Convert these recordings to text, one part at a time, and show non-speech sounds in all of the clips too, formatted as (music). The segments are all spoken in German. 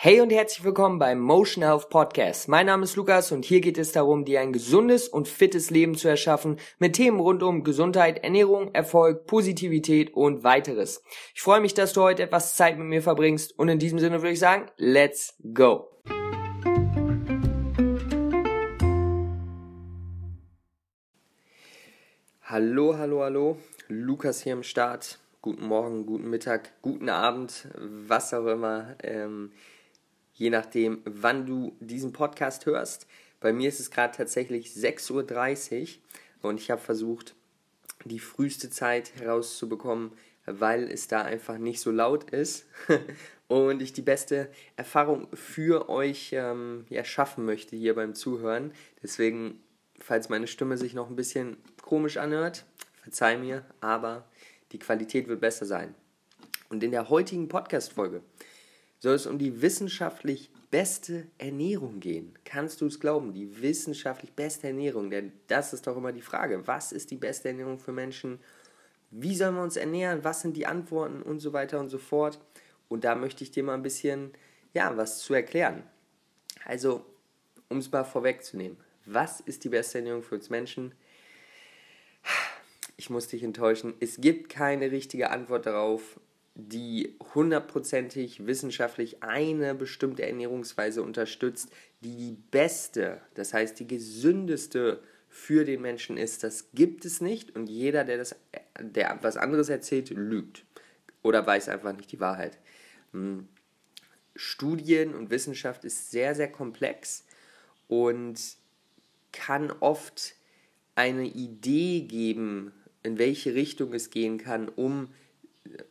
Hey und herzlich willkommen beim Motion Health Podcast. Mein Name ist Lukas und hier geht es darum, dir ein gesundes und fittes Leben zu erschaffen mit Themen rund um Gesundheit, Ernährung, Erfolg, Positivität und weiteres. Ich freue mich, dass du heute etwas Zeit mit mir verbringst und in diesem Sinne würde ich sagen, let's go. Hallo, hallo, hallo. Lukas hier am Start. Guten Morgen, guten Mittag, guten Abend, was auch immer. Ähm, je nachdem, wann du diesen Podcast hörst. Bei mir ist es gerade tatsächlich 6.30 Uhr und ich habe versucht, die früheste Zeit herauszubekommen, weil es da einfach nicht so laut ist (laughs) und ich die beste Erfahrung für euch ähm, ja, schaffen möchte hier beim Zuhören. Deswegen, falls meine Stimme sich noch ein bisschen komisch anhört, verzeih mir, aber die Qualität wird besser sein. Und in der heutigen Podcast-Folge soll es um die wissenschaftlich beste Ernährung gehen. Kannst du es glauben? Die wissenschaftlich beste Ernährung. Denn das ist doch immer die Frage. Was ist die beste Ernährung für Menschen? Wie sollen wir uns ernähren? Was sind die Antworten und so weiter und so fort? Und da möchte ich dir mal ein bisschen, ja, was zu erklären. Also, um es mal vorwegzunehmen. Was ist die beste Ernährung für uns Menschen? Ich muss dich enttäuschen. Es gibt keine richtige Antwort darauf die hundertprozentig wissenschaftlich eine bestimmte Ernährungsweise unterstützt, die die beste, das heißt die gesündeste für den Menschen ist. Das gibt es nicht und jeder, der, das, der was anderes erzählt, lügt oder weiß einfach nicht die Wahrheit. Hm. Studien und Wissenschaft ist sehr, sehr komplex und kann oft eine Idee geben, in welche Richtung es gehen kann, um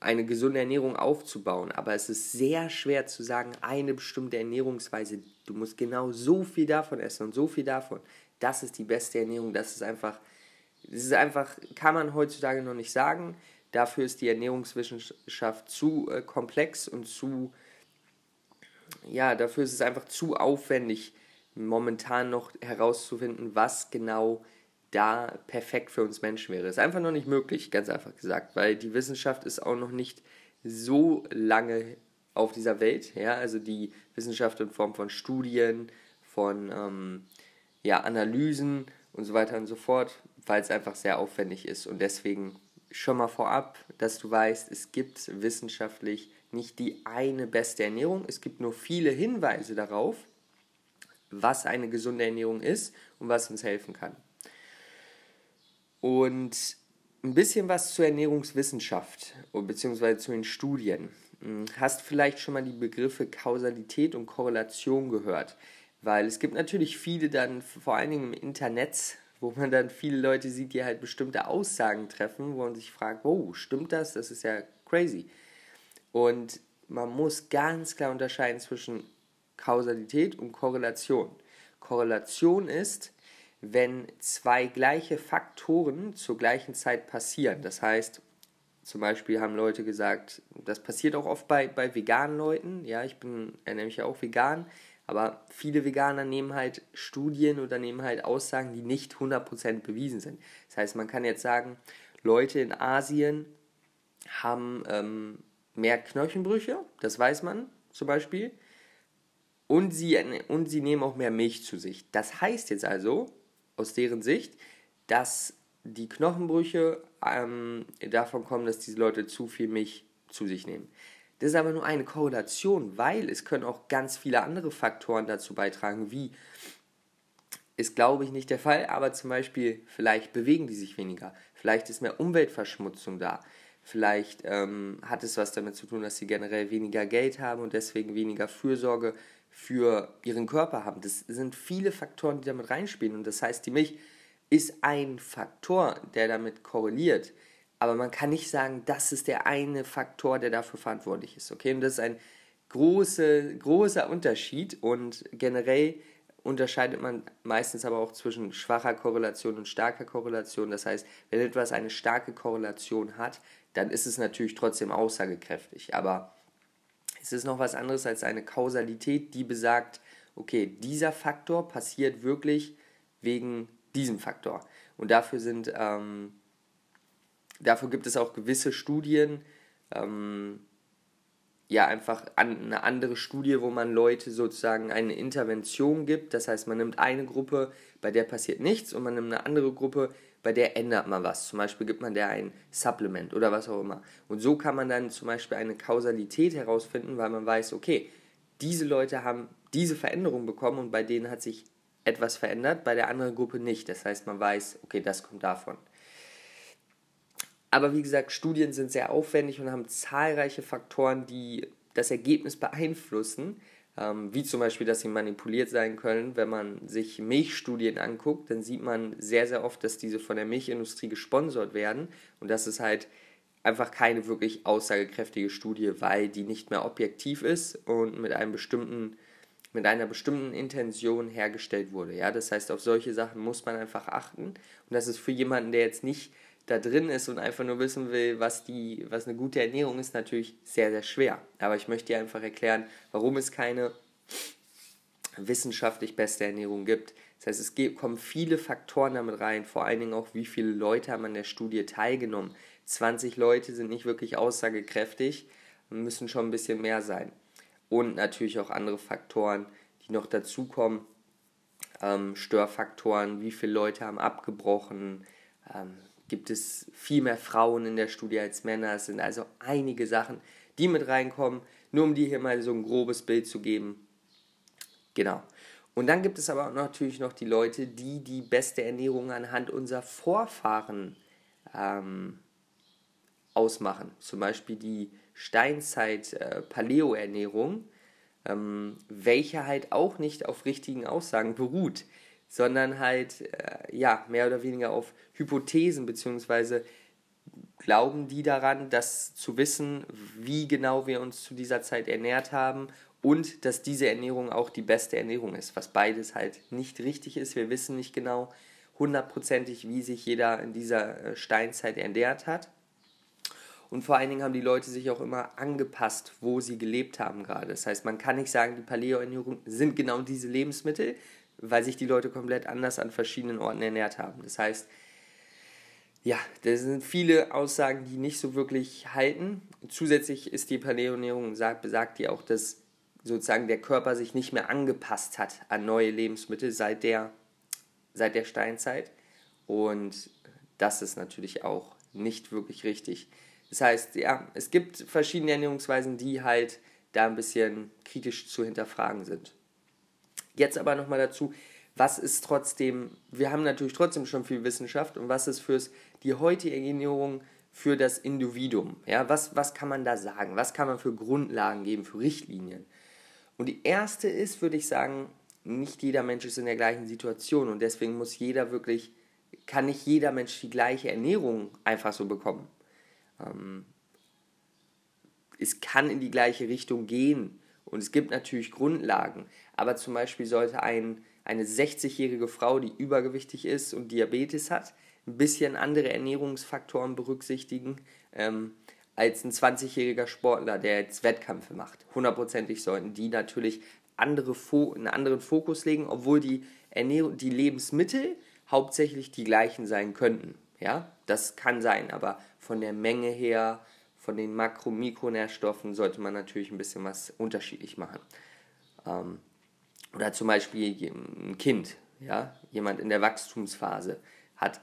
eine gesunde Ernährung aufzubauen. Aber es ist sehr schwer zu sagen, eine bestimmte Ernährungsweise, du musst genau so viel davon essen und so viel davon. Das ist die beste Ernährung. Das ist einfach, das ist einfach, kann man heutzutage noch nicht sagen. Dafür ist die Ernährungswissenschaft zu äh, komplex und zu, ja, dafür ist es einfach zu aufwendig, momentan noch herauszufinden, was genau da perfekt für uns Menschen wäre. Ist einfach noch nicht möglich, ganz einfach gesagt, weil die Wissenschaft ist auch noch nicht so lange auf dieser Welt. Ja? Also die Wissenschaft in Form von Studien, von ähm, ja, Analysen und so weiter und so fort, weil es einfach sehr aufwendig ist. Und deswegen schon mal vorab, dass du weißt, es gibt wissenschaftlich nicht die eine beste Ernährung. Es gibt nur viele Hinweise darauf, was eine gesunde Ernährung ist und was uns helfen kann. Und ein bisschen was zur Ernährungswissenschaft bzw. zu den Studien. Hm, hast vielleicht schon mal die Begriffe Kausalität und Korrelation gehört? Weil es gibt natürlich viele dann, vor allen Dingen im Internet, wo man dann viele Leute sieht, die halt bestimmte Aussagen treffen, wo man sich fragt, oh, stimmt das? Das ist ja crazy. Und man muss ganz klar unterscheiden zwischen Kausalität und Korrelation. Korrelation ist, wenn zwei gleiche Faktoren zur gleichen Zeit passieren. Das heißt, zum Beispiel haben Leute gesagt, das passiert auch oft bei, bei veganen Leuten, ja, ich bin, mich ja auch vegan, aber viele Veganer nehmen halt Studien oder nehmen halt Aussagen, die nicht 100% bewiesen sind. Das heißt, man kann jetzt sagen, Leute in Asien haben ähm, mehr Knochenbrüche, das weiß man zum Beispiel, und sie, und sie nehmen auch mehr Milch zu sich. Das heißt jetzt also, aus deren Sicht, dass die Knochenbrüche ähm, davon kommen, dass diese Leute zu viel Milch zu sich nehmen. Das ist aber nur eine Korrelation, weil es können auch ganz viele andere Faktoren dazu beitragen, wie ist, glaube ich, nicht der Fall, aber zum Beispiel, vielleicht bewegen die sich weniger, vielleicht ist mehr Umweltverschmutzung da, vielleicht ähm, hat es was damit zu tun, dass sie generell weniger Geld haben und deswegen weniger Fürsorge für ihren Körper haben. Das sind viele Faktoren, die damit reinspielen. Und das heißt, die Milch ist ein Faktor, der damit korreliert. Aber man kann nicht sagen, das ist der eine Faktor, der dafür verantwortlich ist. Okay, und das ist ein große, großer Unterschied. Und generell unterscheidet man meistens aber auch zwischen schwacher Korrelation und starker Korrelation. Das heißt, wenn etwas eine starke Korrelation hat, dann ist es natürlich trotzdem aussagekräftig. Aber es ist noch was anderes als eine Kausalität, die besagt, okay, dieser Faktor passiert wirklich wegen diesem Faktor. Und dafür sind, ähm, dafür gibt es auch gewisse Studien, ähm, ja einfach an, eine andere Studie, wo man Leute sozusagen eine Intervention gibt. Das heißt, man nimmt eine Gruppe, bei der passiert nichts und man nimmt eine andere Gruppe, bei der ändert man was. Zum Beispiel gibt man der ein Supplement oder was auch immer. Und so kann man dann zum Beispiel eine Kausalität herausfinden, weil man weiß, okay, diese Leute haben diese Veränderung bekommen und bei denen hat sich etwas verändert, bei der anderen Gruppe nicht. Das heißt, man weiß, okay, das kommt davon. Aber wie gesagt, Studien sind sehr aufwendig und haben zahlreiche Faktoren, die das Ergebnis beeinflussen. Ähm, wie zum Beispiel, dass sie manipuliert sein können. Wenn man sich Milchstudien anguckt, dann sieht man sehr, sehr oft, dass diese von der Milchindustrie gesponsert werden. Und das ist halt einfach keine wirklich aussagekräftige Studie, weil die nicht mehr objektiv ist und mit einem bestimmten mit einer bestimmten Intention hergestellt wurde. Ja, das heißt, auf solche Sachen muss man einfach achten. Und das ist für jemanden, der jetzt nicht da drin ist und einfach nur wissen will, was, die, was eine gute Ernährung ist, natürlich sehr, sehr schwer. Aber ich möchte dir einfach erklären, warum es keine wissenschaftlich beste Ernährung gibt. Das heißt, es kommen viele Faktoren damit rein, vor allen Dingen auch, wie viele Leute haben an der Studie teilgenommen. 20 Leute sind nicht wirklich aussagekräftig, müssen schon ein bisschen mehr sein. Und natürlich auch andere Faktoren, die noch dazukommen. Ähm, Störfaktoren, wie viele Leute haben abgebrochen, ähm, gibt es viel mehr Frauen in der Studie als Männer. Es sind also einige Sachen, die mit reinkommen, nur um dir hier mal so ein grobes Bild zu geben. Genau. Und dann gibt es aber natürlich noch die Leute, die die beste Ernährung anhand unserer Vorfahren ähm, ausmachen. Zum Beispiel die Steinzeit-Paleo-Ernährung, äh, ähm, welche halt auch nicht auf richtigen Aussagen beruht sondern halt äh, ja mehr oder weniger auf Hypothesen beziehungsweise glauben die daran, dass zu wissen, wie genau wir uns zu dieser Zeit ernährt haben und dass diese Ernährung auch die beste Ernährung ist, was beides halt nicht richtig ist. Wir wissen nicht genau hundertprozentig, wie sich jeder in dieser äh, Steinzeit ernährt hat. Und vor allen Dingen haben die Leute sich auch immer angepasst, wo sie gelebt haben gerade. Das heißt, man kann nicht sagen, die Paleo-Ernährung sind genau diese Lebensmittel, weil sich die Leute komplett anders an verschiedenen Orten ernährt haben. Das heißt, ja, das sind viele Aussagen, die nicht so wirklich halten. Zusätzlich ist die Paleoernährung, sagt, besagt die auch, dass sozusagen der Körper sich nicht mehr angepasst hat an neue Lebensmittel seit der, seit der Steinzeit. Und das ist natürlich auch nicht wirklich richtig. Das heißt, ja, es gibt verschiedene Ernährungsweisen, die halt da ein bisschen kritisch zu hinterfragen sind. Jetzt aber nochmal dazu, was ist trotzdem, wir haben natürlich trotzdem schon viel Wissenschaft und was ist fürs, die heutige Ernährung für das Individuum? Ja, was, was kann man da sagen? Was kann man für Grundlagen geben, für Richtlinien? Und die erste ist, würde ich sagen, nicht jeder Mensch ist in der gleichen Situation und deswegen muss jeder wirklich, kann nicht jeder Mensch die gleiche Ernährung einfach so bekommen. Ähm, es kann in die gleiche Richtung gehen und es gibt natürlich Grundlagen, aber zum Beispiel sollte ein, eine 60-jährige Frau, die übergewichtig ist und Diabetes hat, ein bisschen andere Ernährungsfaktoren berücksichtigen ähm, als ein 20-jähriger Sportler, der jetzt Wettkämpfe macht. Hundertprozentig sollten die natürlich andere einen anderen Fokus legen, obwohl die, Ernährung, die Lebensmittel hauptsächlich die gleichen sein könnten. Ja, das kann sein, aber von der Menge her, von den Makro-, Mikronährstoffen sollte man natürlich ein bisschen was unterschiedlich machen. Ähm, oder zum Beispiel ein Kind, ja, jemand in der Wachstumsphase hat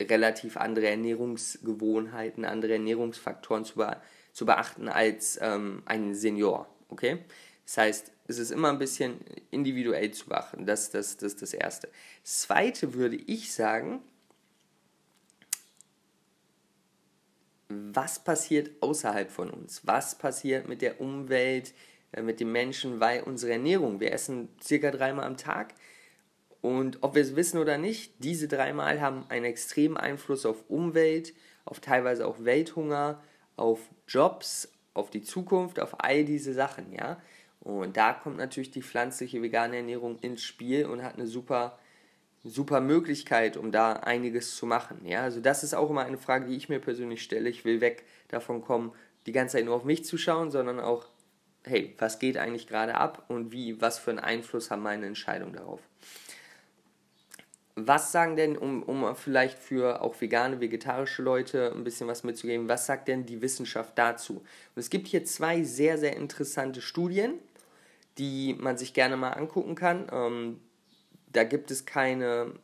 relativ andere Ernährungsgewohnheiten, andere Ernährungsfaktoren zu, be zu beachten als ähm, ein Senior. Okay? Das heißt, es ist immer ein bisschen individuell zu beachten. Das, das, das ist das Erste. Das Zweite würde ich sagen, was passiert außerhalb von uns? Was passiert mit der Umwelt, äh, mit den Menschen, weil unsere Ernährung, wir essen circa dreimal am Tag und ob wir es wissen oder nicht, diese dreimal haben einen extremen Einfluss auf Umwelt, auf teilweise auch Welthunger, auf Jobs, auf die Zukunft, auf all diese Sachen, ja. Und da kommt natürlich die pflanzliche vegane Ernährung ins Spiel und hat eine super, super Möglichkeit, um da einiges zu machen. Ja, also das ist auch immer eine Frage, die ich mir persönlich stelle. Ich will weg davon kommen, die ganze Zeit nur auf mich zu schauen, sondern auch hey, was geht eigentlich gerade ab und wie, was für einen Einfluss haben meine Entscheidungen darauf. was sagen denn, um, um vielleicht für auch vegane, vegetarische Leute ein bisschen was mitzugeben, was sagt denn die Wissenschaft dazu? Und es gibt hier zwei sehr, sehr interessante Studien, die man sich gerne mal angucken kann. Ähm, da gibt es keine,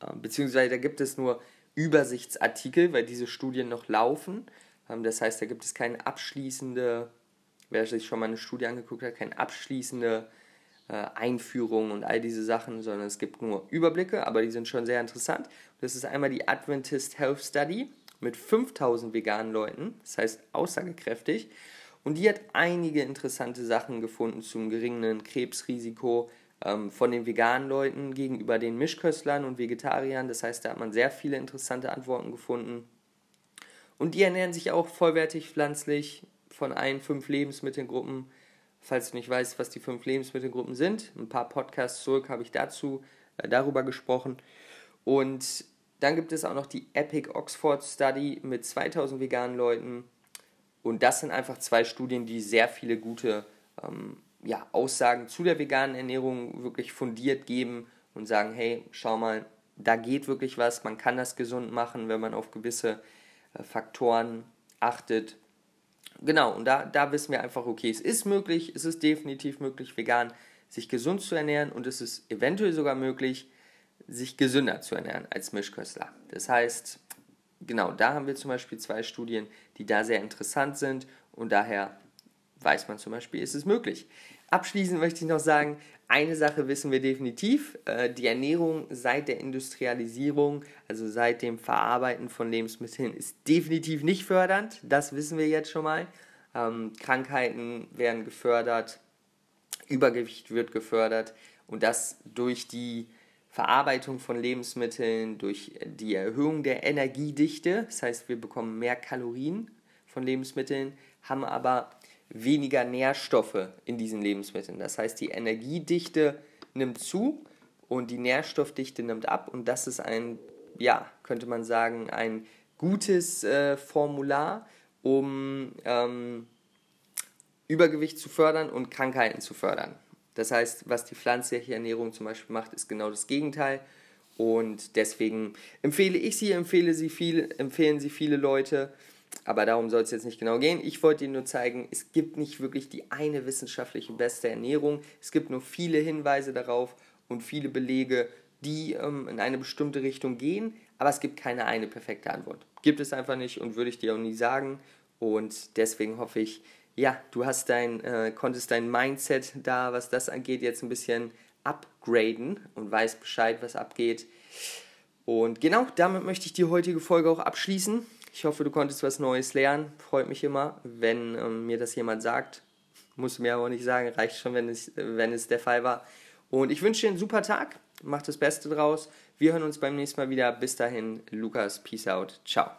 äh, beziehungsweise da gibt es nur Übersichtsartikel, weil diese Studien noch laufen. Ähm, das heißt, da gibt es keine abschließende, wer sich schon mal eine Studie angeguckt hat, keine abschließende äh, Einführung und all diese Sachen, sondern es gibt nur Überblicke, aber die sind schon sehr interessant. Das ist einmal die Adventist Health Study mit 5000 veganen Leuten, das heißt aussagekräftig. Und die hat einige interessante Sachen gefunden zum geringen Krebsrisiko ähm, von den veganen Leuten gegenüber den Mischköstlern und Vegetariern. Das heißt, da hat man sehr viele interessante Antworten gefunden. Und die ernähren sich auch vollwertig pflanzlich von allen fünf Lebensmittelgruppen. Falls du nicht weißt, was die fünf Lebensmittelgruppen sind, ein paar Podcasts zurück habe ich dazu äh, darüber gesprochen. Und dann gibt es auch noch die Epic Oxford Study mit 2000 veganen Leuten. Und das sind einfach zwei Studien, die sehr viele gute ähm, ja, Aussagen zu der veganen Ernährung wirklich fundiert geben und sagen, hey, schau mal, da geht wirklich was, man kann das gesund machen, wenn man auf gewisse äh, Faktoren achtet. Genau, und da, da wissen wir einfach, okay, es ist möglich, es ist definitiv möglich, vegan sich gesund zu ernähren und es ist eventuell sogar möglich, sich gesünder zu ernähren als Mischköstler. Das heißt, genau, da haben wir zum Beispiel zwei Studien, die da sehr interessant sind und daher weiß man zum Beispiel, ist es möglich. Abschließend möchte ich noch sagen, eine Sache wissen wir definitiv, äh, die Ernährung seit der Industrialisierung, also seit dem Verarbeiten von Lebensmitteln, ist definitiv nicht fördernd, das wissen wir jetzt schon mal. Ähm, Krankheiten werden gefördert, Übergewicht wird gefördert und das durch die Verarbeitung von Lebensmitteln, durch die Erhöhung der Energiedichte, das heißt wir bekommen mehr Kalorien von Lebensmitteln, haben aber weniger Nährstoffe in diesen Lebensmitteln. Das heißt, die Energiedichte nimmt zu und die Nährstoffdichte nimmt ab und das ist ein, ja, könnte man sagen, ein gutes äh, Formular, um ähm, Übergewicht zu fördern und Krankheiten zu fördern. Das heißt, was die pflanzliche Ernährung zum Beispiel macht, ist genau das Gegenteil. Und deswegen empfehle ich sie, empfehle sie viel, empfehlen sie viele Leute. Aber darum soll es jetzt nicht genau gehen. Ich wollte Ihnen nur zeigen, es gibt nicht wirklich die eine wissenschaftliche beste Ernährung. Es gibt nur viele Hinweise darauf und viele Belege, die ähm, in eine bestimmte Richtung gehen. Aber es gibt keine eine perfekte Antwort. Gibt es einfach nicht und würde ich dir auch nie sagen. Und deswegen hoffe ich, ja, du hast dein, äh, konntest dein Mindset da, was das angeht, jetzt ein bisschen upgraden und weißt Bescheid, was abgeht. Und genau, damit möchte ich die heutige Folge auch abschließen. Ich hoffe, du konntest was Neues lernen. Freut mich immer, wenn ähm, mir das jemand sagt. Muss mir aber nicht sagen, reicht schon, wenn es, wenn es der Fall war. Und ich wünsche dir einen super Tag. Mach das Beste draus. Wir hören uns beim nächsten Mal wieder. Bis dahin, Lukas. Peace out. Ciao.